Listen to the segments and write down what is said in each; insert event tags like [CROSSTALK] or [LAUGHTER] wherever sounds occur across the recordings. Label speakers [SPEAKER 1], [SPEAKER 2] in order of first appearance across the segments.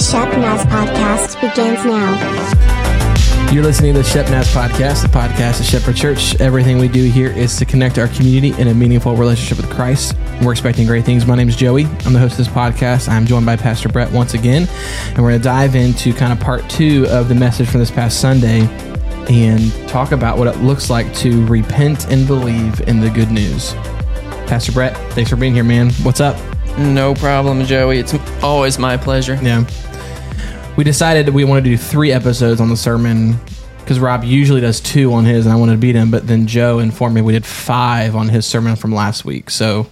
[SPEAKER 1] Shep Naz podcast begins now.
[SPEAKER 2] You're listening to the Shep Naz podcast, the podcast of Shepherd Church. Everything we do here is to connect our community in a meaningful relationship with Christ. We're expecting great things. My name is Joey. I'm the host of this podcast. I'm joined by Pastor Brett once again, and we're going to dive into kind of part two of the message from this past Sunday and talk about what it looks like to repent and believe in the good news. Pastor Brett, thanks for being here, man. What's up?
[SPEAKER 3] No problem, Joey. It's always my pleasure.
[SPEAKER 2] Yeah. We decided that we wanted to do three episodes on the sermon because Rob usually does two on his, and I wanted to beat him. But then Joe informed me we did five on his sermon from last week, so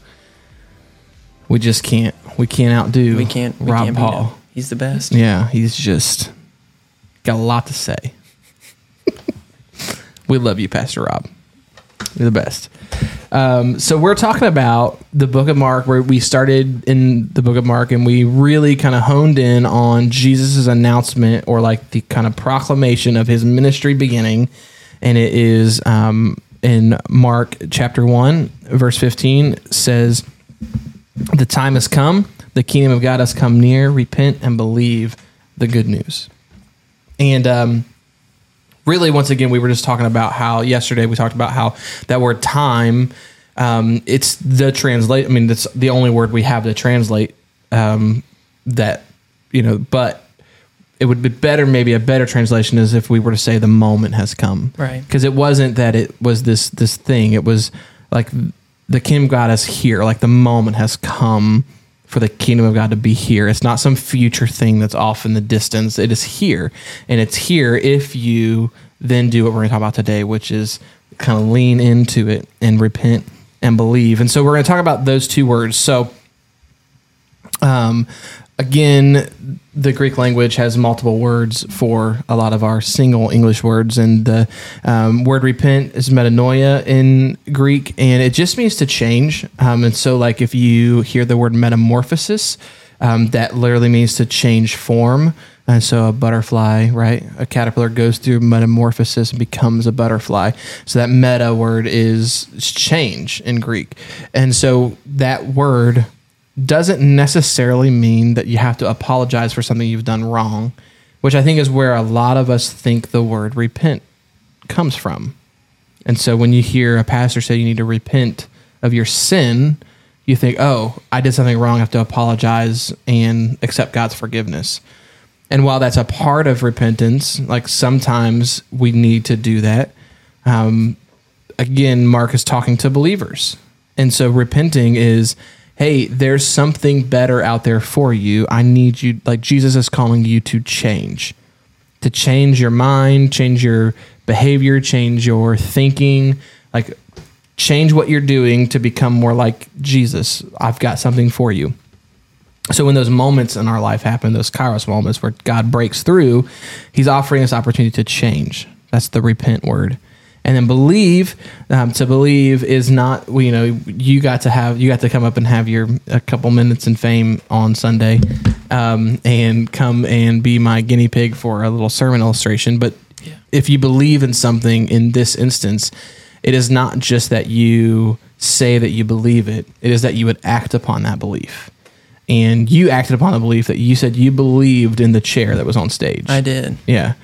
[SPEAKER 2] we just can't we can't outdo
[SPEAKER 3] We can't. We
[SPEAKER 2] Rob
[SPEAKER 3] can't
[SPEAKER 2] Paul.
[SPEAKER 3] He's the best.
[SPEAKER 2] Yeah, he's just got a lot to say. [LAUGHS] we love you, Pastor Rob. You're the best. Um, so we're talking about the Book of Mark, where we started in the Book of Mark, and we really kind of honed in on Jesus's announcement or like the kind of proclamation of his ministry beginning, and it is um, in Mark chapter one, verse fifteen says, "The time has come; the kingdom of God has come near. Repent and believe the good news." And um, really once again we were just talking about how yesterday we talked about how that word time um, it's the translate i mean that's the only word we have to translate um, that you know but it would be better maybe a better translation is if we were to say the moment has come.
[SPEAKER 3] Right.
[SPEAKER 2] because it wasn't that it was this this thing. It was like the kingdom of god is here like the moment has come for the kingdom of god to be here. It's not some future thing that's off in the distance. It is here. And it's here if you then do what we're going to talk about today which is kind of lean into it and repent and believe. And so we're going to talk about those two words. So um, again, the Greek language has multiple words for a lot of our single English words, and the um, word repent is metanoia in Greek, and it just means to change. Um, and so, like if you hear the word metamorphosis, um, that literally means to change form. And so a butterfly, right? A caterpillar goes through metamorphosis and becomes a butterfly. So that meta word is change in Greek. And so that word doesn't necessarily mean that you have to apologize for something you've done wrong, which I think is where a lot of us think the word repent comes from. And so when you hear a pastor say you need to repent of your sin, you think, oh, I did something wrong. I have to apologize and accept God's forgiveness. And while that's a part of repentance, like sometimes we need to do that. Um, again, Mark is talking to believers. And so repenting is, hey, there's something better out there for you. I need you, like Jesus is calling you to change, to change your mind, change your behavior, change your thinking, like change what you're doing to become more like Jesus. I've got something for you. So when those moments in our life happen, those kairos moments where God breaks through, he's offering us opportunity to change. That's the repent word. And then believe, um, to believe is not, you know, you got to have, you got to come up and have your a couple minutes in fame on Sunday um, and come and be my guinea pig for a little sermon illustration. But
[SPEAKER 3] Yeah.
[SPEAKER 2] if you believe in something in this instance, it is not just that you say that you believe it, it is that you would act upon that belief. And you acted upon the belief that you said you believed in the chair that was on stage.
[SPEAKER 3] I did.
[SPEAKER 2] Yeah.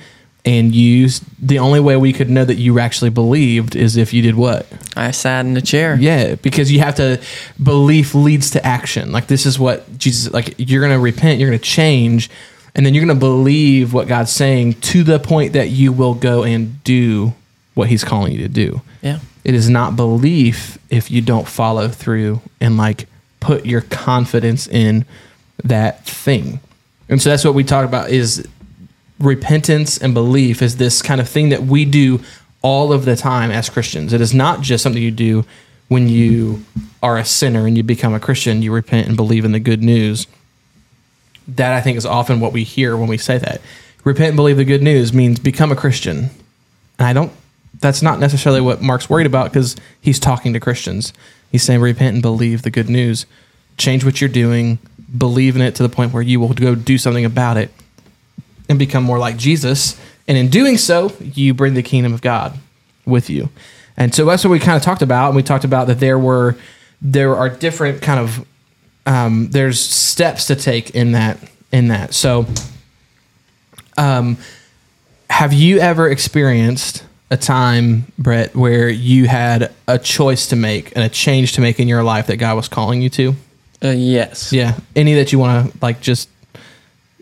[SPEAKER 2] And you, the only way we could know that you actually believed is if you did what?
[SPEAKER 3] I sat in a chair.
[SPEAKER 2] Yeah, because you have to, belief leads to action. Like, this is what Jesus, like, you're going to repent, you're going to change, and then you're going to believe what God's saying to the point that you will go and do what He's calling you to do.
[SPEAKER 3] Yeah.
[SPEAKER 2] It is not belief if you don't follow through and like put your confidence in that thing. And so that's what we talk about is repentance and belief is this kind of thing that we do all of the time as Christians. It is not just something you do when you are a sinner and you become a Christian, you repent and believe in the good news. That I think is often what we hear when we say that. Repent and believe the good news means become a Christian. And I don't that's not necessarily what Mark's worried about because he's talking to Christians. He's saying repent and believe the good news. Change what you're doing, believe in it to the point where you will go do something about it and become more like Jesus. And in doing so, you bring the kingdom of God with you. And so that's what we kind of talked about. And we talked about that there were there are different kind of um, there's steps to take in that in that. So Um, have you ever experienced a time, Brett, where you had a choice to make and a change to make in your life that God was calling you to?
[SPEAKER 3] Uh, yes.
[SPEAKER 2] Yeah. Any that you want to like just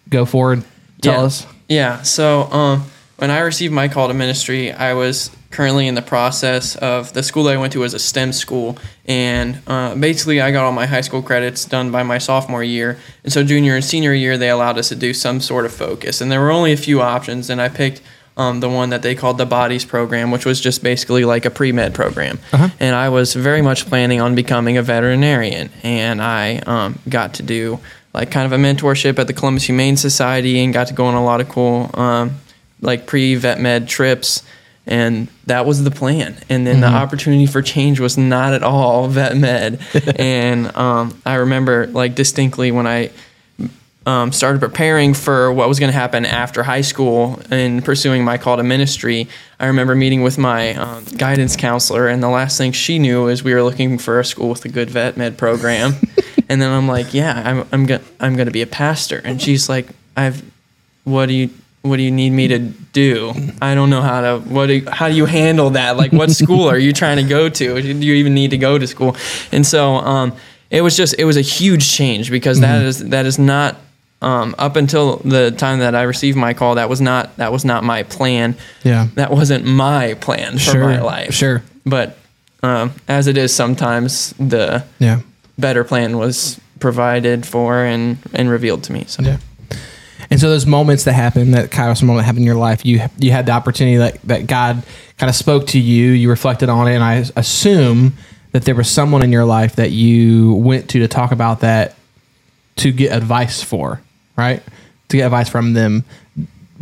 [SPEAKER 2] go forward, tell
[SPEAKER 3] yeah.
[SPEAKER 2] us?
[SPEAKER 3] Yeah. So um, when I received my call to ministry, I was currently in the process of the school that I went to was a STEM school, and uh, basically I got all my high school credits done by my sophomore year, and so junior and senior year they allowed us to do some sort of focus, and there were only a few options, and I picked. Um, the one that they called the bodies program, which was just basically like a pre med program.
[SPEAKER 2] Uh-huh.
[SPEAKER 3] And I was very much planning on becoming a veterinarian. And I um, got to do like kind of a mentorship at the Columbus Humane Society and got to go on a lot of cool um, like pre vet med trips. And that was the plan. And then
[SPEAKER 2] Mm-hmm.
[SPEAKER 3] the opportunity for change was not at all [LAUGHS] vet med. [LAUGHS] And um, i remember like distinctly when i um, started preparing for what was going to happen after high school and pursuing my call to ministry i remember meeting with my um, guidance counselor and the last thing she knew is we were looking for a school with a good vet med program [LAUGHS] and then i'm like yeah i'm, I'm, go- I'm going to be a pastor and she's like i've what do you what do you need me to do? I don't know how to what do, how do you handle that? Like what school are you [LAUGHS] trying to go to? Do you even need to go to school? And so um, it was just it was a huge change because that is that is not um, up until the time that I received my call that was not that was not my plan.
[SPEAKER 2] Yeah.
[SPEAKER 3] That wasn't my plan for
[SPEAKER 2] Sure,
[SPEAKER 3] my life.
[SPEAKER 2] sure.
[SPEAKER 3] But um, as it is sometimes the
[SPEAKER 2] Yeah.
[SPEAKER 3] Better plan was provided for and and revealed to me. So
[SPEAKER 2] Yeah. And so those moments that happen, that kind Kairos moment happened in your life, you you had the opportunity that, that God kind of spoke to you, you reflected on it, and I assume that there was someone in your life that you went to to talk about that to get advice for, right? To get advice from them.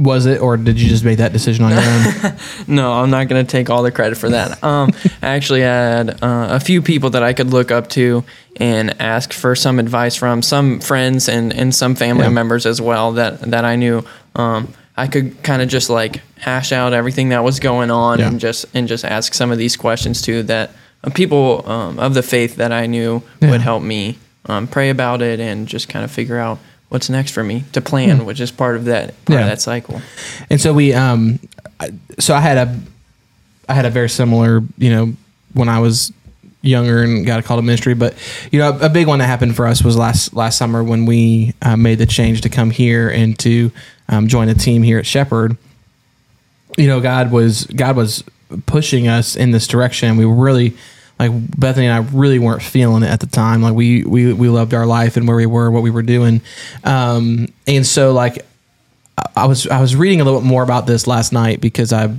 [SPEAKER 2] Was it, or did you just make that decision on your own? [LAUGHS]
[SPEAKER 3] No, I'm not going to take all the credit for that. Um, I actually had uh, a few people that I could look up to and ask for some advice from, some friends and, and some family
[SPEAKER 2] Yeah.
[SPEAKER 3] members as well that, that I knew. Um, I could kind of just like hash out everything that was going on
[SPEAKER 2] Yeah.
[SPEAKER 3] and just and just ask some of these questions too that uh, people um, of the faith that I knew
[SPEAKER 2] Yeah.
[SPEAKER 3] would help me um, pray about it and just kind of figure out what's next for me to plan, which is part of that part.
[SPEAKER 2] Yeah.
[SPEAKER 3] of that cycle.
[SPEAKER 2] And so we, um, I- so I had a, I had a very similar, you know, when I was younger and got a call to ministry, but you know, a, a big one that happened for us was last last summer when we uh, made the change to come here and to um, join a team here at Shepherd. You know, God was God was pushing us in this direction. We were really like Bethany and I really weren't feeling it at the time. Like we we we loved our life and where we were, what we were doing, um, and so like I was I was reading a little bit more about this last night because I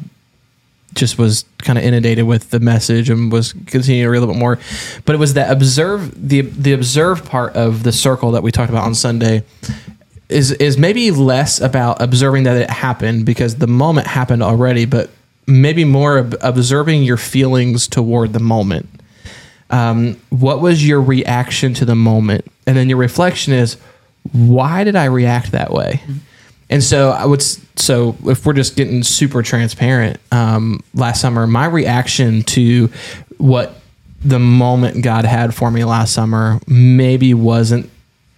[SPEAKER 2] just was kind of inundated with the message and was continuing to read a little bit more. But it was that observe the the observe part of the circle that we talked about on Sunday is is maybe less about observing that it happened because the moment happened already, but maybe more ob- observing your feelings toward the moment. Um, what was your reaction to the moment? And then your reflection is, why did I react that way? And so I would, so if we're just getting super transparent, um, last summer, my reaction to what the moment God had for me last summer maybe wasn't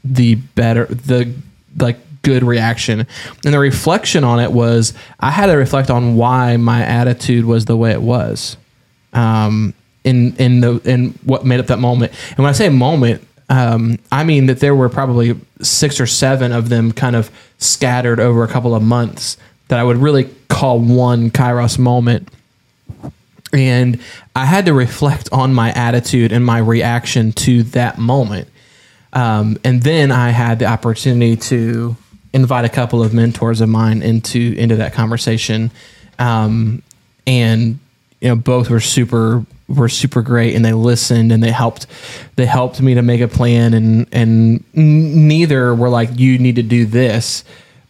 [SPEAKER 2] the better, the like good reaction. And the reflection on it was I had to reflect on why my attitude was the way it was um, in in the in what made up that moment. And when I say moment, um, I mean that there were probably six or seven of them kind of scattered over a couple of months that I would really call one Kairos moment. And I had to reflect on my attitude and my reaction to that moment. Um, and then I had the opportunity to invite a couple of mentors of mine into into that conversation. Um, and you know, both were super were super great, and they listened and they helped they helped me to make a plan. And and neither were like you need to do this,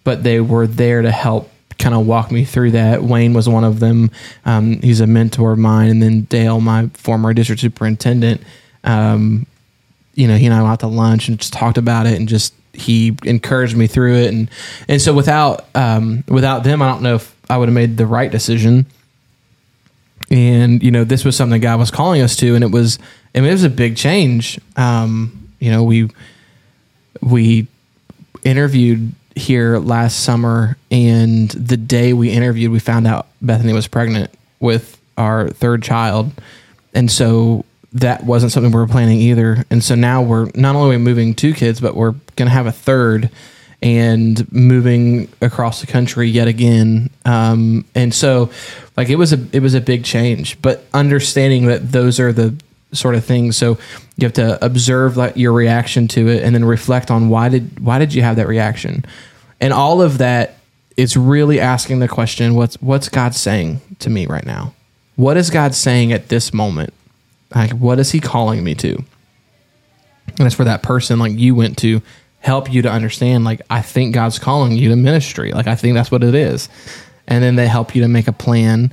[SPEAKER 2] but they were there to help kind of walk me through that. Wayne was one of them. Um, he's a mentor of mine, and then Dale, my former district superintendent. Um, you know, he and I went out to lunch and just talked about it and just he encouraged me through it and and so without um without them I don't know if I would have made the right decision. And you know, this was something God was calling us to and it was I mean it was a big change. Um, you know, we we interviewed here last summer, and the day we interviewed, we found out Bethany was pregnant with our third child, and so that wasn't something we were planning either. And so now we're not only moving two kids, but we're going to have a third and moving across the country yet again. Um, and so, like it was a it was a big change, but understanding that those are the sort of things. So you have to observe like your reaction to it, and then reflect on why did why did you have that reaction, and all of that is really asking the question: what's what's God saying to me right now? What is God saying at this moment? Like what is He calling me to? And it's for that person like you went to help you to understand like I think God's calling you to ministry. Like I think that's what it is. And then they help you to make a plan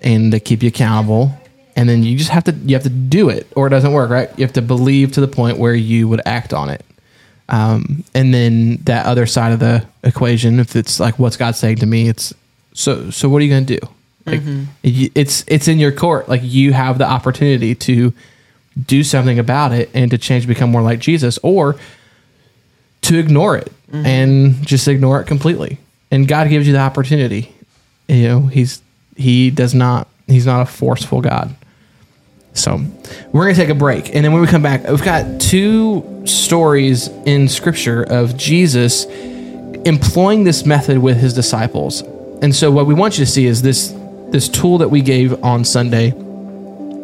[SPEAKER 2] and they keep you accountable. And then you just have to you have to do it or it doesn't work, right? You have to believe to the point where you would act on it. Um, and then that other side of the equation, if it's like what's God saying to me, it's so so what are you going to do? Like mm-hmm. it's it's in your court. Like you have the opportunity to do something about it and to change, become more like Jesus, or to ignore it mm-hmm. and just ignore it completely. And God gives you the opportunity. You know, he's he does not he's not a forceful God. So we're gonna take a break, and then when we come back, we've got two stories in Scripture of Jesus employing this method with his disciples. And so what we want you to see is this this tool that we gave on Sunday.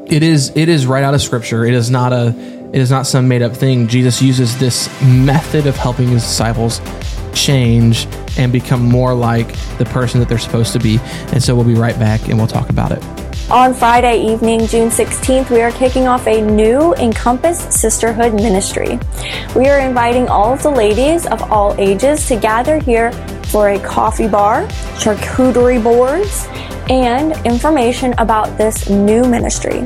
[SPEAKER 2] It is it is right out of Scripture. It is not a it is not some made up thing. Jesus uses this method of helping his disciples change and become more like the person that they're supposed to be. And so we'll be right back and we'll talk about it.
[SPEAKER 4] On Friday evening, June 16th, we are kicking off a new Encompass Sisterhood ministry. We are inviting all of the ladies of all ages to gather here for a coffee bar, charcuterie boards, and information about this new ministry.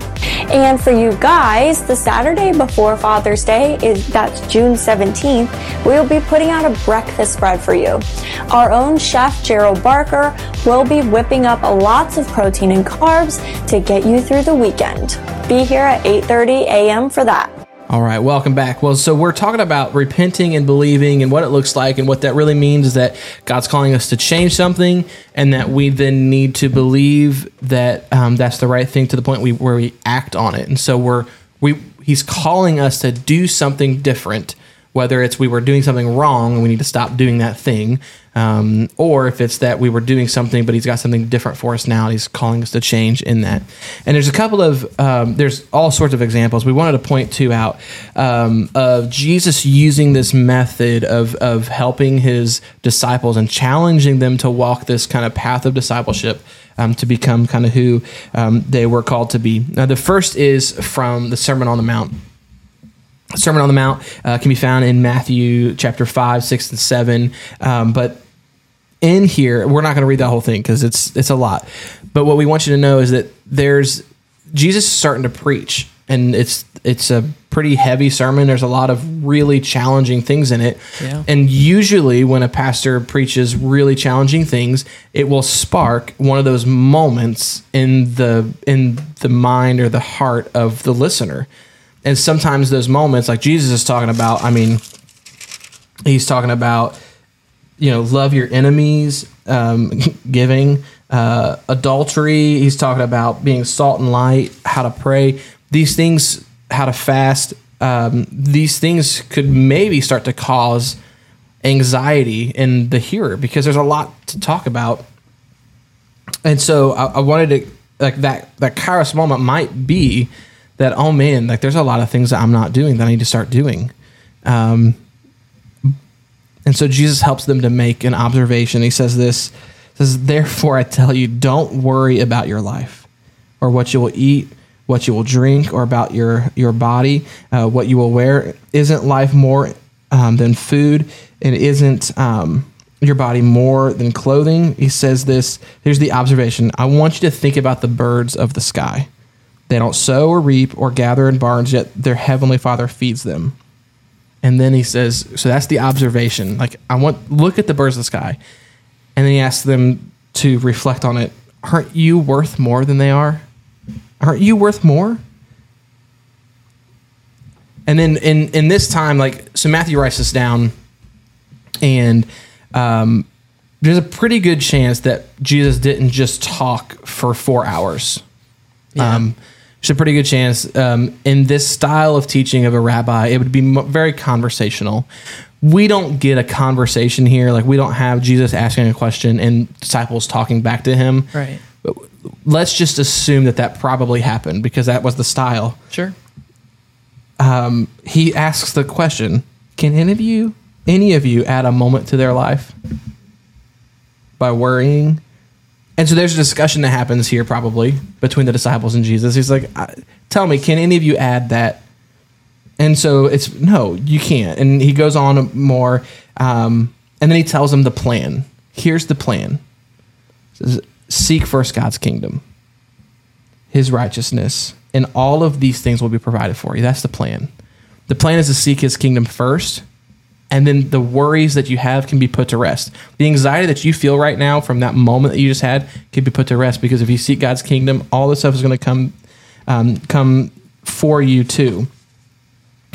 [SPEAKER 4] And for you guys, the Saturday before Father's Day is that's June 17th, we will be putting out a breakfast spread for you. Our own chef Gerald Barker will be whipping up lots of protein and carbs to get you through the weekend. Be here at 8:30 a.m. for that.
[SPEAKER 2] All right, welcome back. Well, so we're talking about repenting and believing and what it looks like, and what that really means is that God's calling us to change something, and that we then need to believe that um, that's the right thing to the point we, where we act on it. And so we're we He's calling us to do something different, whether it's we were doing something wrong and we need to stop doing that thing, um, or if it's that we were doing something but He's got something different for us now, He's calling us to change in that. And there's a couple of um, there's all sorts of examples. We wanted to point point to out um, of Jesus using this method of of helping His disciples and challenging them to walk this kind of path of discipleship. Um, to become kind of who um, they were called to be. Now, the first is from the Sermon on the Mount. Sermon on the Mount uh, can be found in Matthew chapter 5, 6, and 7. Um, but in here, we're not going to read that whole thing because it's it's a lot. But what we want you to know is that there's Jesus is starting to preach, and it's it's a pretty heavy sermon. There's a lot of really challenging things in it.
[SPEAKER 3] Yeah.
[SPEAKER 2] And usually, when a pastor preaches really challenging things, it will spark one of those moments in the in the mind or the heart of the listener. And sometimes those moments, like Jesus is talking about, I mean, he's talking about you know love your enemies um, [LAUGHS] giving uh, adultery. He's talking about being salt and light how to pray. These things how to fast um, these things could maybe start to cause anxiety in the hearer because there's a lot to talk about. And so I, I wanted to like that that kairos moment might be that oh man like there's a lot of things that i'm not doing that i need to start doing um, and so Jesus helps them to make an observation. He says this says, Therefore I tell you, don't worry about your life, or what you will eat, what you will drink, or about your, your body, uh, what you will wear. Isn't life more um, than food? And isn't um, your body more than clothing? He says this. Here's the observation. I want you to think about the birds of the sky. They don't sow or reap or gather in barns, yet their heavenly Father feeds them. And then he says, so that's the observation. Like I want look at the birds of the sky. And then he asks them to reflect on it. Aren't you worth more than they are? Aren't you worth more? And then in in this time, like so Matthew writes this down and um, there's a pretty good chance that Jesus didn't just talk for four hours.
[SPEAKER 3] Yeah.
[SPEAKER 2] Um, there's a pretty good chance um, in this style of teaching of a rabbi, it would be mo- very conversational. We don't get a conversation here. Like, we don't have Jesus asking a question and disciples talking back to him.
[SPEAKER 3] Right.
[SPEAKER 2] But let's just assume that that probably happened because that was the style.
[SPEAKER 3] Sure.
[SPEAKER 2] He asks the question Can any of you, any of you, add a moment to their life by worrying? And so there's a discussion that happens here probably between the disciples and Jesus. He's like, "I- Tell me, can any of you add that? And so it's no, you can't. And he goes on more, um, and then he tells them the plan. Here's the plan: says, seek first God's kingdom, His righteousness, and all of these things will be provided for you. That's the plan. The plan is to seek His kingdom first, and then the worries that you have can be put to rest. The anxiety that you feel right now from that moment that you just had can be put to rest because if you seek God's kingdom, all this stuff is going to come um, come for you too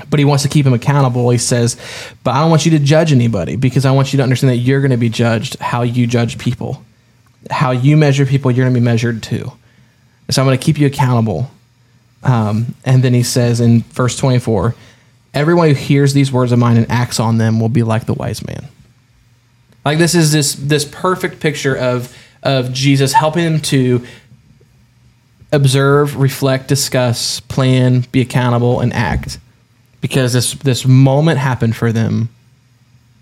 [SPEAKER 2] but he wants to keep him accountable. He says, But I don't want you to judge anybody because I want you to understand that you're going to be judged how you judge people. How you measure people, you're going to be measured too. So I'm going to keep you accountable. Um, and then he says in verse 24, Everyone who hears these words of mine and acts on them will be like the wise man. Like this is this this perfect picture of of Jesus helping them to observe, reflect, discuss, plan, be accountable, and act. Because this this moment happened for them,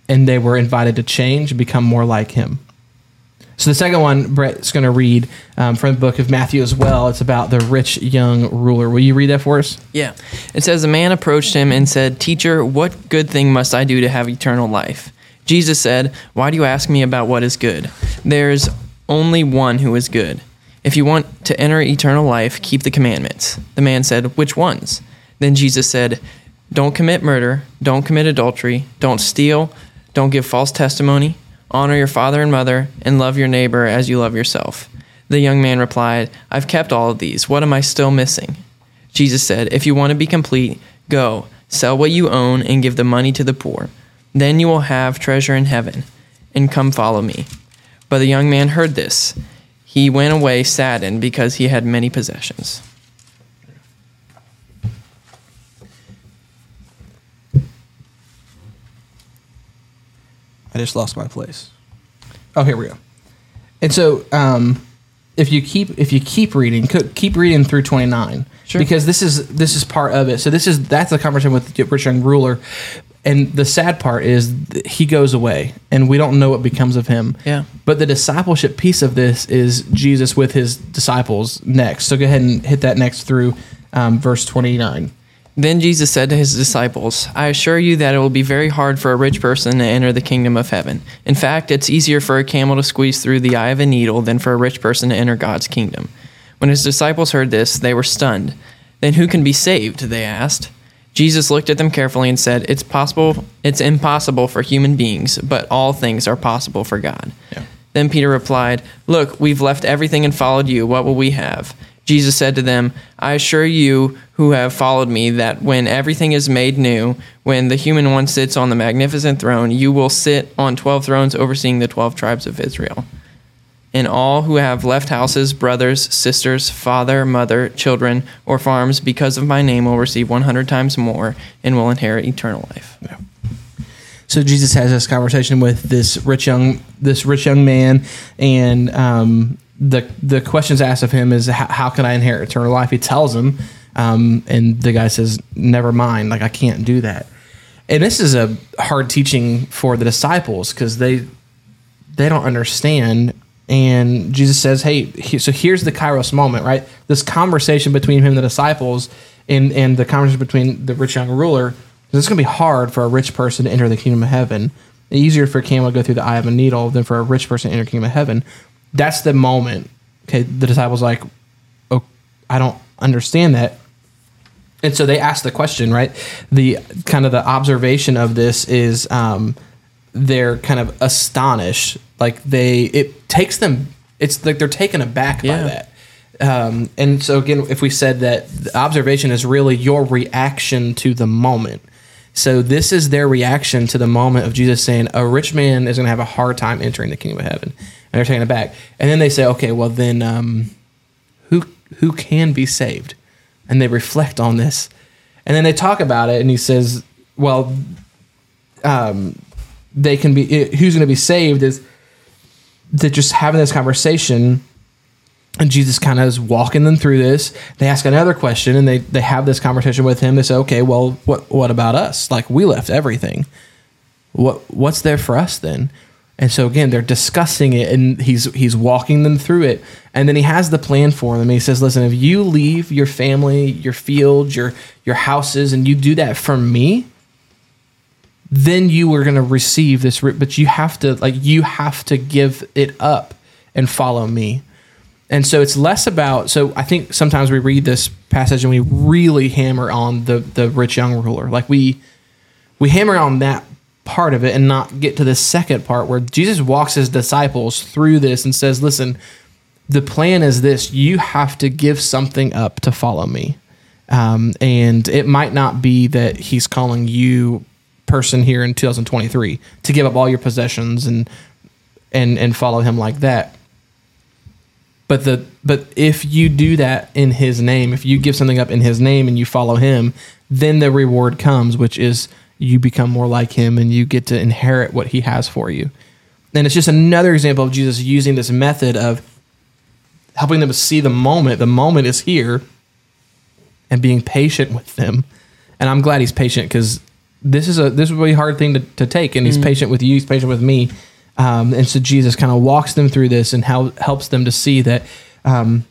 [SPEAKER 2] and they were invited to change and become more like Him. So the second one, Brett's going to read um, from the book of Matthew as well. It's about the rich young ruler. Will you read that for us?
[SPEAKER 3] Yeah. It says, A man approached him and said, Teacher, what good thing must I do to have eternal life? Jesus said, Why do you ask me about what is good? There's only one who is good. If you want to enter eternal life, keep the commandments. The man said, Which ones? Then Jesus said, Don't commit murder, don't commit adultery, don't steal, don't give false testimony, honor your father and mother, and love your neighbor as you love yourself. The young man replied, I've kept all of these. What am I still missing? Jesus said, If you want to be complete, go, sell what you own, and give the money to the poor. Then you will have treasure in heaven, and come follow me. But the young man heard this. He went away saddened because he had many possessions.
[SPEAKER 2] I just lost my place. Oh, here we go. And so, um, if you keep if you keep reading, co- keep reading through twenty nine,
[SPEAKER 3] Sure.
[SPEAKER 2] because this is this is part of it. So this is that's the conversation with the rich young ruler, and the sad part is he goes away, and we don't know what becomes of him.
[SPEAKER 3] Yeah.
[SPEAKER 2] But the discipleship piece of this is Jesus with his disciples next. So go ahead and hit that next through um, verse twenty nine.
[SPEAKER 3] Then Jesus said to his disciples, I assure you that it will be very hard for a rich person to enter the kingdom of heaven. In fact, it's easier for a camel to squeeze through the eye of a needle than for a rich person to enter God's kingdom. When his disciples heard this, they were stunned. Then who can be saved? They asked. Jesus looked at them carefully and said, It's possible it's impossible for human beings, but all things are possible for God.
[SPEAKER 2] Yeah.
[SPEAKER 3] Then Peter replied, Look, we've left everything and followed you. What will we have? Jesus said to them, I assure you who have followed me that when everything is made new, when the human one sits on the magnificent throne, you will sit on 12 thrones overseeing the 12 tribes of Israel. And all who have left houses, brothers, sisters, father, mother, children, or farms because of my name will receive 100 times more and will inherit eternal life.
[SPEAKER 2] So Jesus has this conversation with this rich young this rich young man, and um, the the questions asked of him is how, can I inherit eternal life? He tells him, um, and the guy says, "Never mind, like I can't do that." And this is a hard teaching for the disciples because they they don't understand. And Jesus says, "Hey, he, so here's the Kairos moment, right? This conversation between him and the disciples, and and the conversation between the rich young ruler. It's going to be hard for a rich person to enter the kingdom of heaven. Easier for a camel to go through the eye of a needle than for a rich person to enter the kingdom of heaven. That's the moment. Okay, the disciples like, oh, I don't understand that. And so they ask the question, right? The kind of the observation of this is um, they're kind of astonished. Like they, it takes them. It's like they're taken aback
[SPEAKER 3] Yeah.
[SPEAKER 2] by that. Um, and so again, if we said that the observation is really your reaction to the moment, So this is their reaction to the moment of Jesus saying, "A rich man is going to have a hard time entering the kingdom of heaven," and they're taking it back. And then they say, "Okay, well then, um, who who can be saved?" And they reflect on this, and then they talk about it. And he says, "Well, um, they can be. Who's going to be saved is that just having this conversation." and Jesus kind of is walking them through this. They ask another question and they, they have this conversation with him. They say, okay, well, what, what about us? Like we left everything. What, what's there for us then? And so again, they're discussing it and he's, he's walking them through it. And then he has the plan for them. He says, listen, if you leave your family, your fields, your, your houses, and you do that for me, then you are going to receive this, but you have to like, you have to give it up and follow me and so it's less about. So I think sometimes we read this passage and we really hammer on the the rich young ruler. Like we we hammer on that part of it and not get to the second part where Jesus walks his disciples through this and says, "Listen, the plan is this: you have to give something up to follow me." Um, and it might not be that he's calling you person here in 2023 to give up all your possessions and and and follow him like that but the but if you do that in his name, if you give something up in his name and you follow him, then the reward comes, which is you become more like him and you get to inherit what he has for you. And it's just another example of Jesus using this method of helping them to see the moment. The moment is here and being patient with them. And I'm glad he's patient because this is a this is a really hard thing to, to take. And he's mm patient with you, he's patient with me. Um, and so Jesus kind of walks them through this and how helps them to see that um,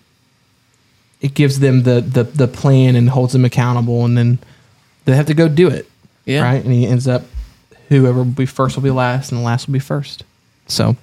[SPEAKER 2] it gives them the, the the plan and holds them accountable, and then they have to go do it. Yeah. Right. And he ends up whoever will be first will be last, and the last will be first. So,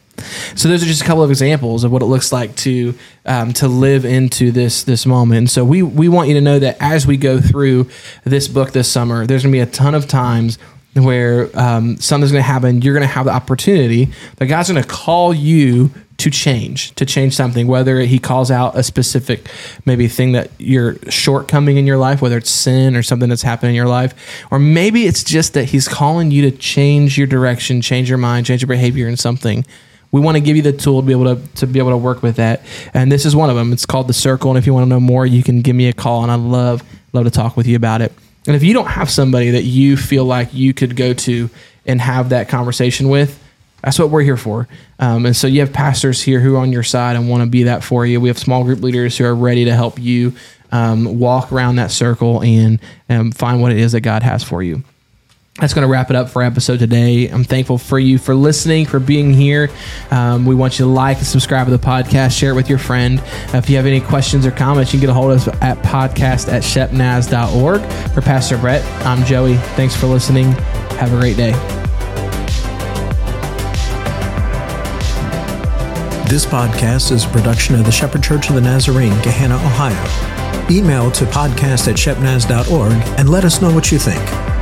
[SPEAKER 2] so those are just a couple of examples of what it looks like to um, to live into this this moment. And so we we want you to know that as we go through this book this summer, there's going to be a ton of times where um, something's going to happen, you're going to have the opportunity that God's going to call you to change, to change something, whether he calls out a specific maybe thing that you're shortcoming in your life, whether it's sin or something that's happened in your life, or maybe it's just that he's calling you to change your direction, change your mind, change your behavior in something. We want to give you the tool to be able to, to be able to work with that. And this is one of them. It's called the circle. And if you want to know more, you can give me a call and I'd love, love to talk with you about it. And if you don't have somebody that you feel like you could go to and have that conversation with, that's what we're here for. Um, and so you have pastors here who are on your side and want to be that for you. We have small group leaders who are ready to help you um, walk around that circle and um, find what it is that God has for you that's going to wrap it up for episode today. I'm thankful for you for listening, for being here. Um, we want you to like and subscribe to the podcast, share it with your friend. If you have any questions or comments, you can get a hold of us at podcast at shepnaz.org. For Pastor Brett, I'm Joey. Thanks for listening. Have a great day.
[SPEAKER 5] This podcast is a production of the Shepherd Church of the Nazarene, Gahanna, Ohio. Email to podcast at shepnaz.org and let us know what you think.